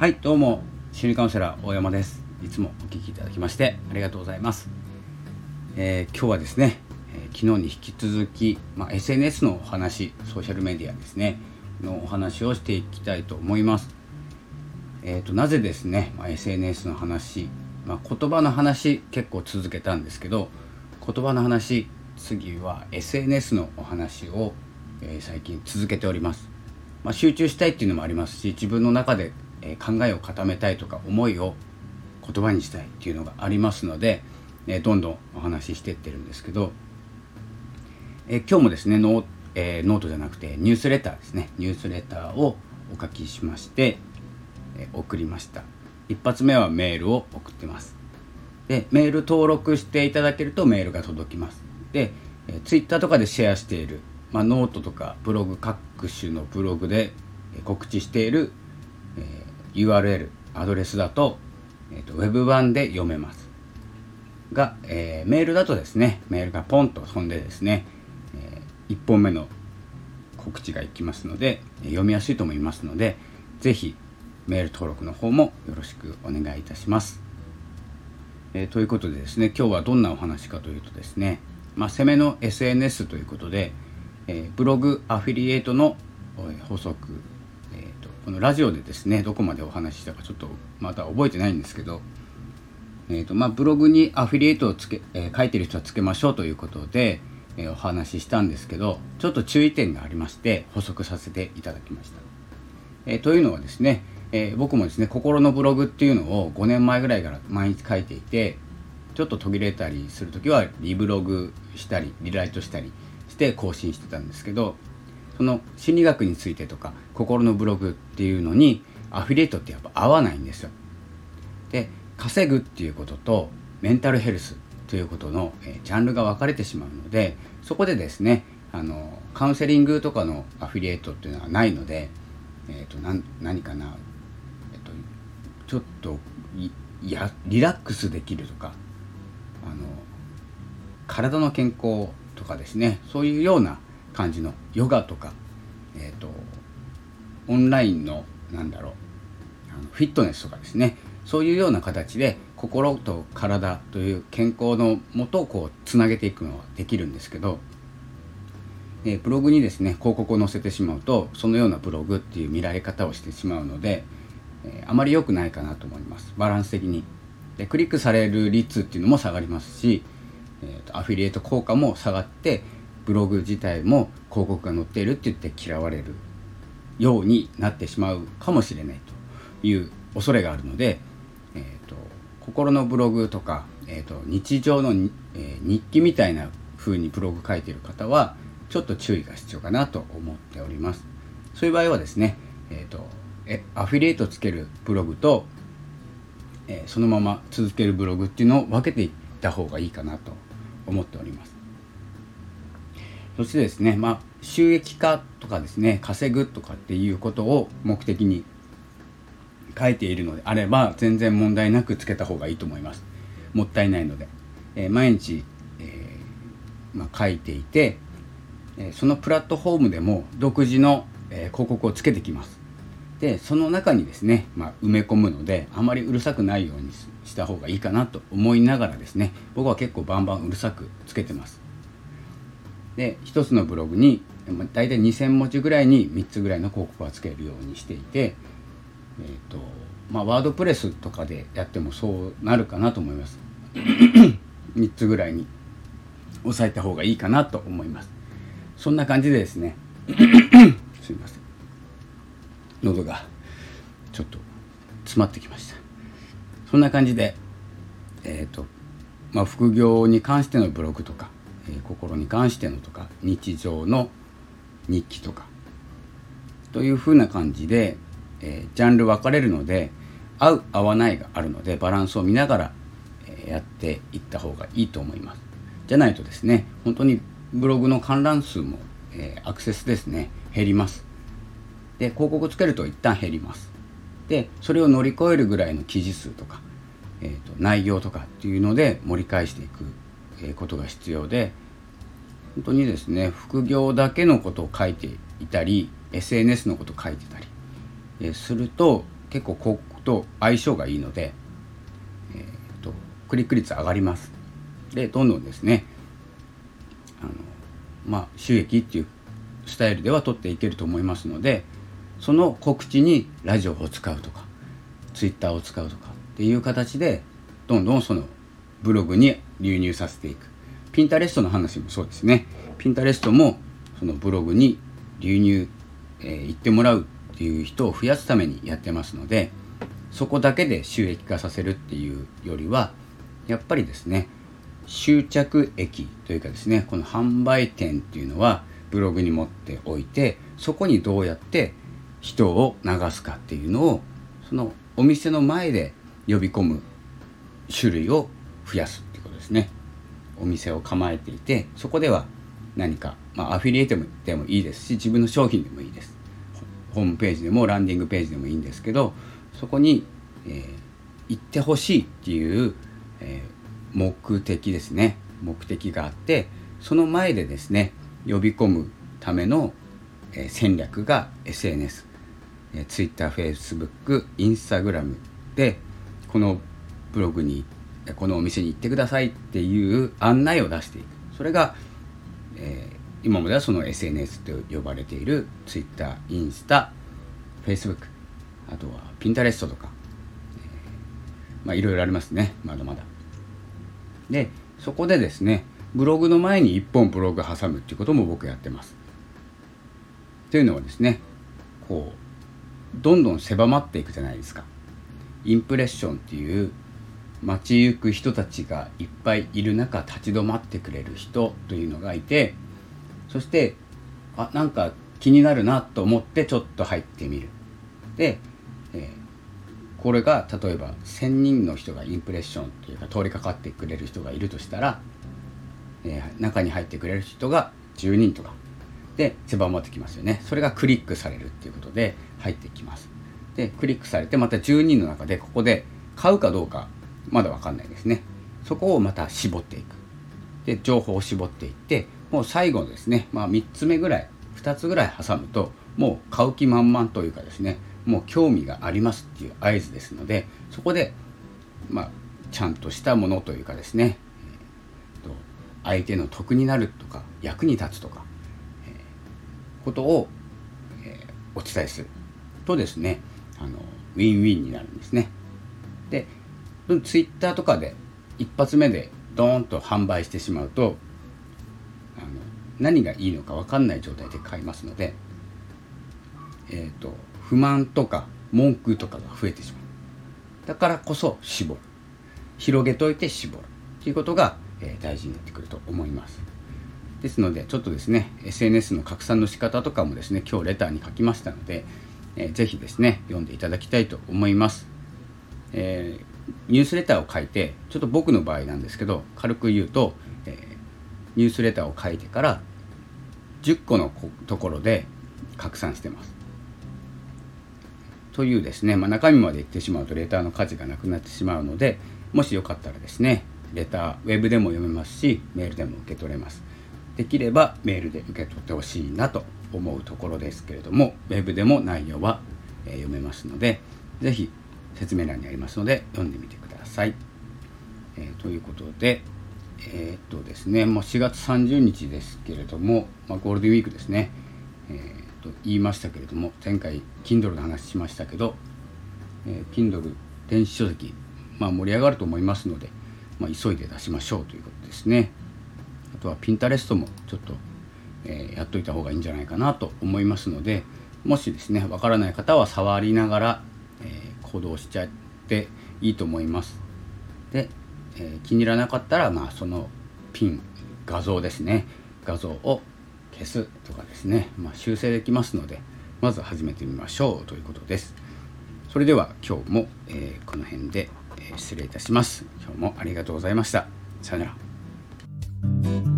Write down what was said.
はいどうも心理カウンセラー大山です。いつもお聞きいただきましてありがとうございます、えー、今日はですね、えー、昨日に引き続き、まあ、SNS のお話ソーシャルメディアですねのお話をしていきたいと思います。えーと、なぜですね、まあ、SNS の話、まあ、言葉の話結構続けたんですけど言葉の話次は SNS のお話を、えー、最近続けております、まあ、集中したいっていうのもありますし自分の中で、え、考えを固めたいとか思いを言葉にしたいっていうのがありますので、え、どんどんお話ししてってるんですけど、え今日もですねノー,、えノートじゃなくてニュースレターですね。ニュースレターをお書きしまして、え送りました。一発目はメールを送ってます。でメール登録していただけるとメールが届きます。で、えツイッターとかでシェアしている、まあ、ノートとかブログ各種のブログで告知している、え、URL アドレスだと,、えーと、ウェブ版で読めますが、えー、メールだとですねメールがポンと飛んでですね、えー、1本目の告知がいきますので読みやすいと思いますので是非メール登録の方もよろしくお願いいたします。えー、ということでですね今日はどんなお話かというとですねまあ、攻めの SNS ということで、え、ブログアフィリエイトの法則、えーと、このラジオでですねどこまでお話ししたかちょっとまた覚えてないんですけど、えーとまあ、ブログにアフィリエイトをつけ、えー、書いてる人はつけましょうということで、えー、お話ししたんですけどちょっと注意点がありまして補足させていただきました。えー、というのはですね、え僕もですね心のブログっていうのを5年前ぐらいから毎日書いていてちょっと途切れたりする時はリブログしたりリライトしたりして更新してたんですけどその心理学についてとか心のブログっていうのにアフィリエイトってやっぱ合わないんですよ。で稼ぐっていうこととメンタルヘルスということの、えジャンルが分かれてしまうのでそこでですねあのカウンセリングとかのアフィリエイトっていうのはないので、えーと、と何かな、えーと、ちょっとやリラックスできるとかあの体の健康とかですねそういうような感じのヨガとか、えーと、オンラインのなんだろうあのフィットネスとかですねそういうような形で心と体という健康のもとをこうつなげていくのはできるんですけど、え、ブログにですね広告を載せてしまうとそのようなブログっていう見られ方をしてしまうので、え、あまり良くないかなと思いますバランス的に。でクリックされる率っていうのも下がりますし、えーと、アフィリエイト効果も下がってブログ自体も広告が載っているって言って嫌われるようになってしまうかもしれないという恐れがあるので、えーと、心のブログとか、えーと、日常の、えー、日記みたいな風にブログ書いている方はちょっと注意が必要かなと思っております。そういう場合はですね、えーと、えアフィリエイトつけるブログとえそのまま続けるブログっていうのを分けていった方がいいかなと思っておりますそしてですねまあ収益化とかですね稼ぐとかっていうことを目的に書いているのであれば全然問題なくつけた方がいいと思います。もったいないので、えー、毎日、えー、まあ、書いていて、えそのプラットフォームでも独自の、え広告をつけてきます。でその中にですね、まあ、埋め込むのであまりうるさくないようにした方がいいかなと思いながらですね僕は結構バンバンうるさくつけてます。で1つのブログに大体2000文字ぐらいに3つぐらいの広告はつけるようにしていてえっ、ー、とまあワードプレスとかでやってもそうなるかなと思います。3つぐらいに押さえた方がいいかなと思います。そんな感じでですね。すいません。喉がちょっと詰まってきました。そんな感じでえっ、ー、とまあ副業に関してのブログとか、えー、心に関してのとか日常の日記とかというふうな感じで、えー、ジャンル分かれるので合う合わないがあるのでバランスを見ながら、えー、やっていった方がいいと思います。じゃないとですね本当にブログの観覧数も、え、アクセスですね減ります。で広告つけると一旦減ります。でそれを乗り越えるぐらいの記事数とか、えーと、内容とかっていうので盛り返していく、ことが必要で本当にですね副業だけのことを書いていたり SNS のことを書いてたり、え、すると結構クと相性がいいので、えーと、クリック率上がります。でどんどんですねあのまあ収益っていうスタイルでは取っていけると思いますのでその告知にラジオを使うとかツイッターを使うとかっていう形でどんどんそのブログに流入させていく。ピンタレストの話もそうですね。ピンタレストもそのブログに流入、えー、行ってもらうっていう人を増やすためにやってますのでそこだけで収益化させるっていうよりはやっぱりですね終着益というかですねこの販売店っていうのはブログに持っておいてそこにどうやって人を流すかっていうのをそのお店の前で呼び込む種類を増やす。ですね。お店を構えていてそこでは何か、まあ、アフィリエイトでもいいですし自分の商品でもいいです。ホームページでもランディングページでもいいんですけどそこに、えー、行ってほしいっていう、えー、目的ですね。目的があってその前でですね呼び込むための、えー、戦略が SNS、えー、Twitter、Facebook、Instagram でこのブログに行ってこのお店に行ってくださいっていう案内を出していく。それが、えー、今まではその SNS と呼ばれている Twitter、インスタ、Facebook あとは Pinterest とか、えー、まあいろいろありますね。まだまだ。でそこでですねブログの前に1本ブログ挟むっていうことも僕やってます。というのはですねこうどんどん狭まっていくじゃないですか。インプレッションっていう街行く人たちがいっぱいいる中立ち止まってくれる人というのがいてそしてあなんか気になるなと思ってちょっと入ってみる。で、えー、これが例えば1,000人の人がインプレッションっていうか通りかかってくれる人がいるとしたら、えー、中に入ってくれる人が10人とか。で狭まってきますよね。それがクリックされるっていうことで入ってきます。でクリックされてまた10人の中でここで買うかどうかまだ分かんないですね。そこをまた絞っていく。で情報を絞っていってもう最後ですね、まあ、3つ目ぐらい2つぐらい挟むともう買う気満々というかですね。もう興味がありますっていう合図ですのでそこで、まあ、ちゃんとしたものというかですね、えー、と相手の得になるとか役に立つとか、えー、ことを、えー、お伝えするとですねあのウィンウィンになるんですね。でツイッターとかで一発目でドーンと販売してしまうとあの何がいいのか分かんない状態で買いますので、えーと、不満とか文句とかが増えてしまう。だからこそ絞る。広げといて絞る。ということが、えー、大事になってくると思います。ですのでちょっとですね SNS の拡散の仕方とかもですね今日レターに書きましたので、えー、ぜひですね読んでいただきたいと思います、えーニュースレターを書いてちょっと僕の場合なんですけど軽く言うと、えー、ニュースレターを書いてから10個のところで拡散してます。というですね、まあ、中身まで言ってしまうとレターの価値がなくなってしまうのでもしよかったらですねレターウェブでも読めますしメールでも受け取れますできればメールで受け取ってほしいなと思うところですけれどもウェブでも内容は、え読めますので是非説明欄にありますので読んでみてください。えー、ということで、えー、っとですね、もう4月30日ですけれども、まあ、ゴールデンウィークですね、えー、と言いましたけれども、前回 Kindle の話しましたけど、えー、Kindle 電子書籍、まあ、盛り上がると思いますので、まあ、急いで出しましょうということですね。あとは Pinterest もちょっと、え、やっといた方がいいんじゃないかなと思いますので、もしですね、わからない方は触りながら、え行動しちゃっていいと思います。で、えー、気に入らなかったら、まあ、そのピン画像ですね画像を消すとかですね、まあ、修正できますのでまず始めてみましょうということです。それでは今日も、えー、この辺で、え、失礼いたします。今日もありがとうございました。さよなら。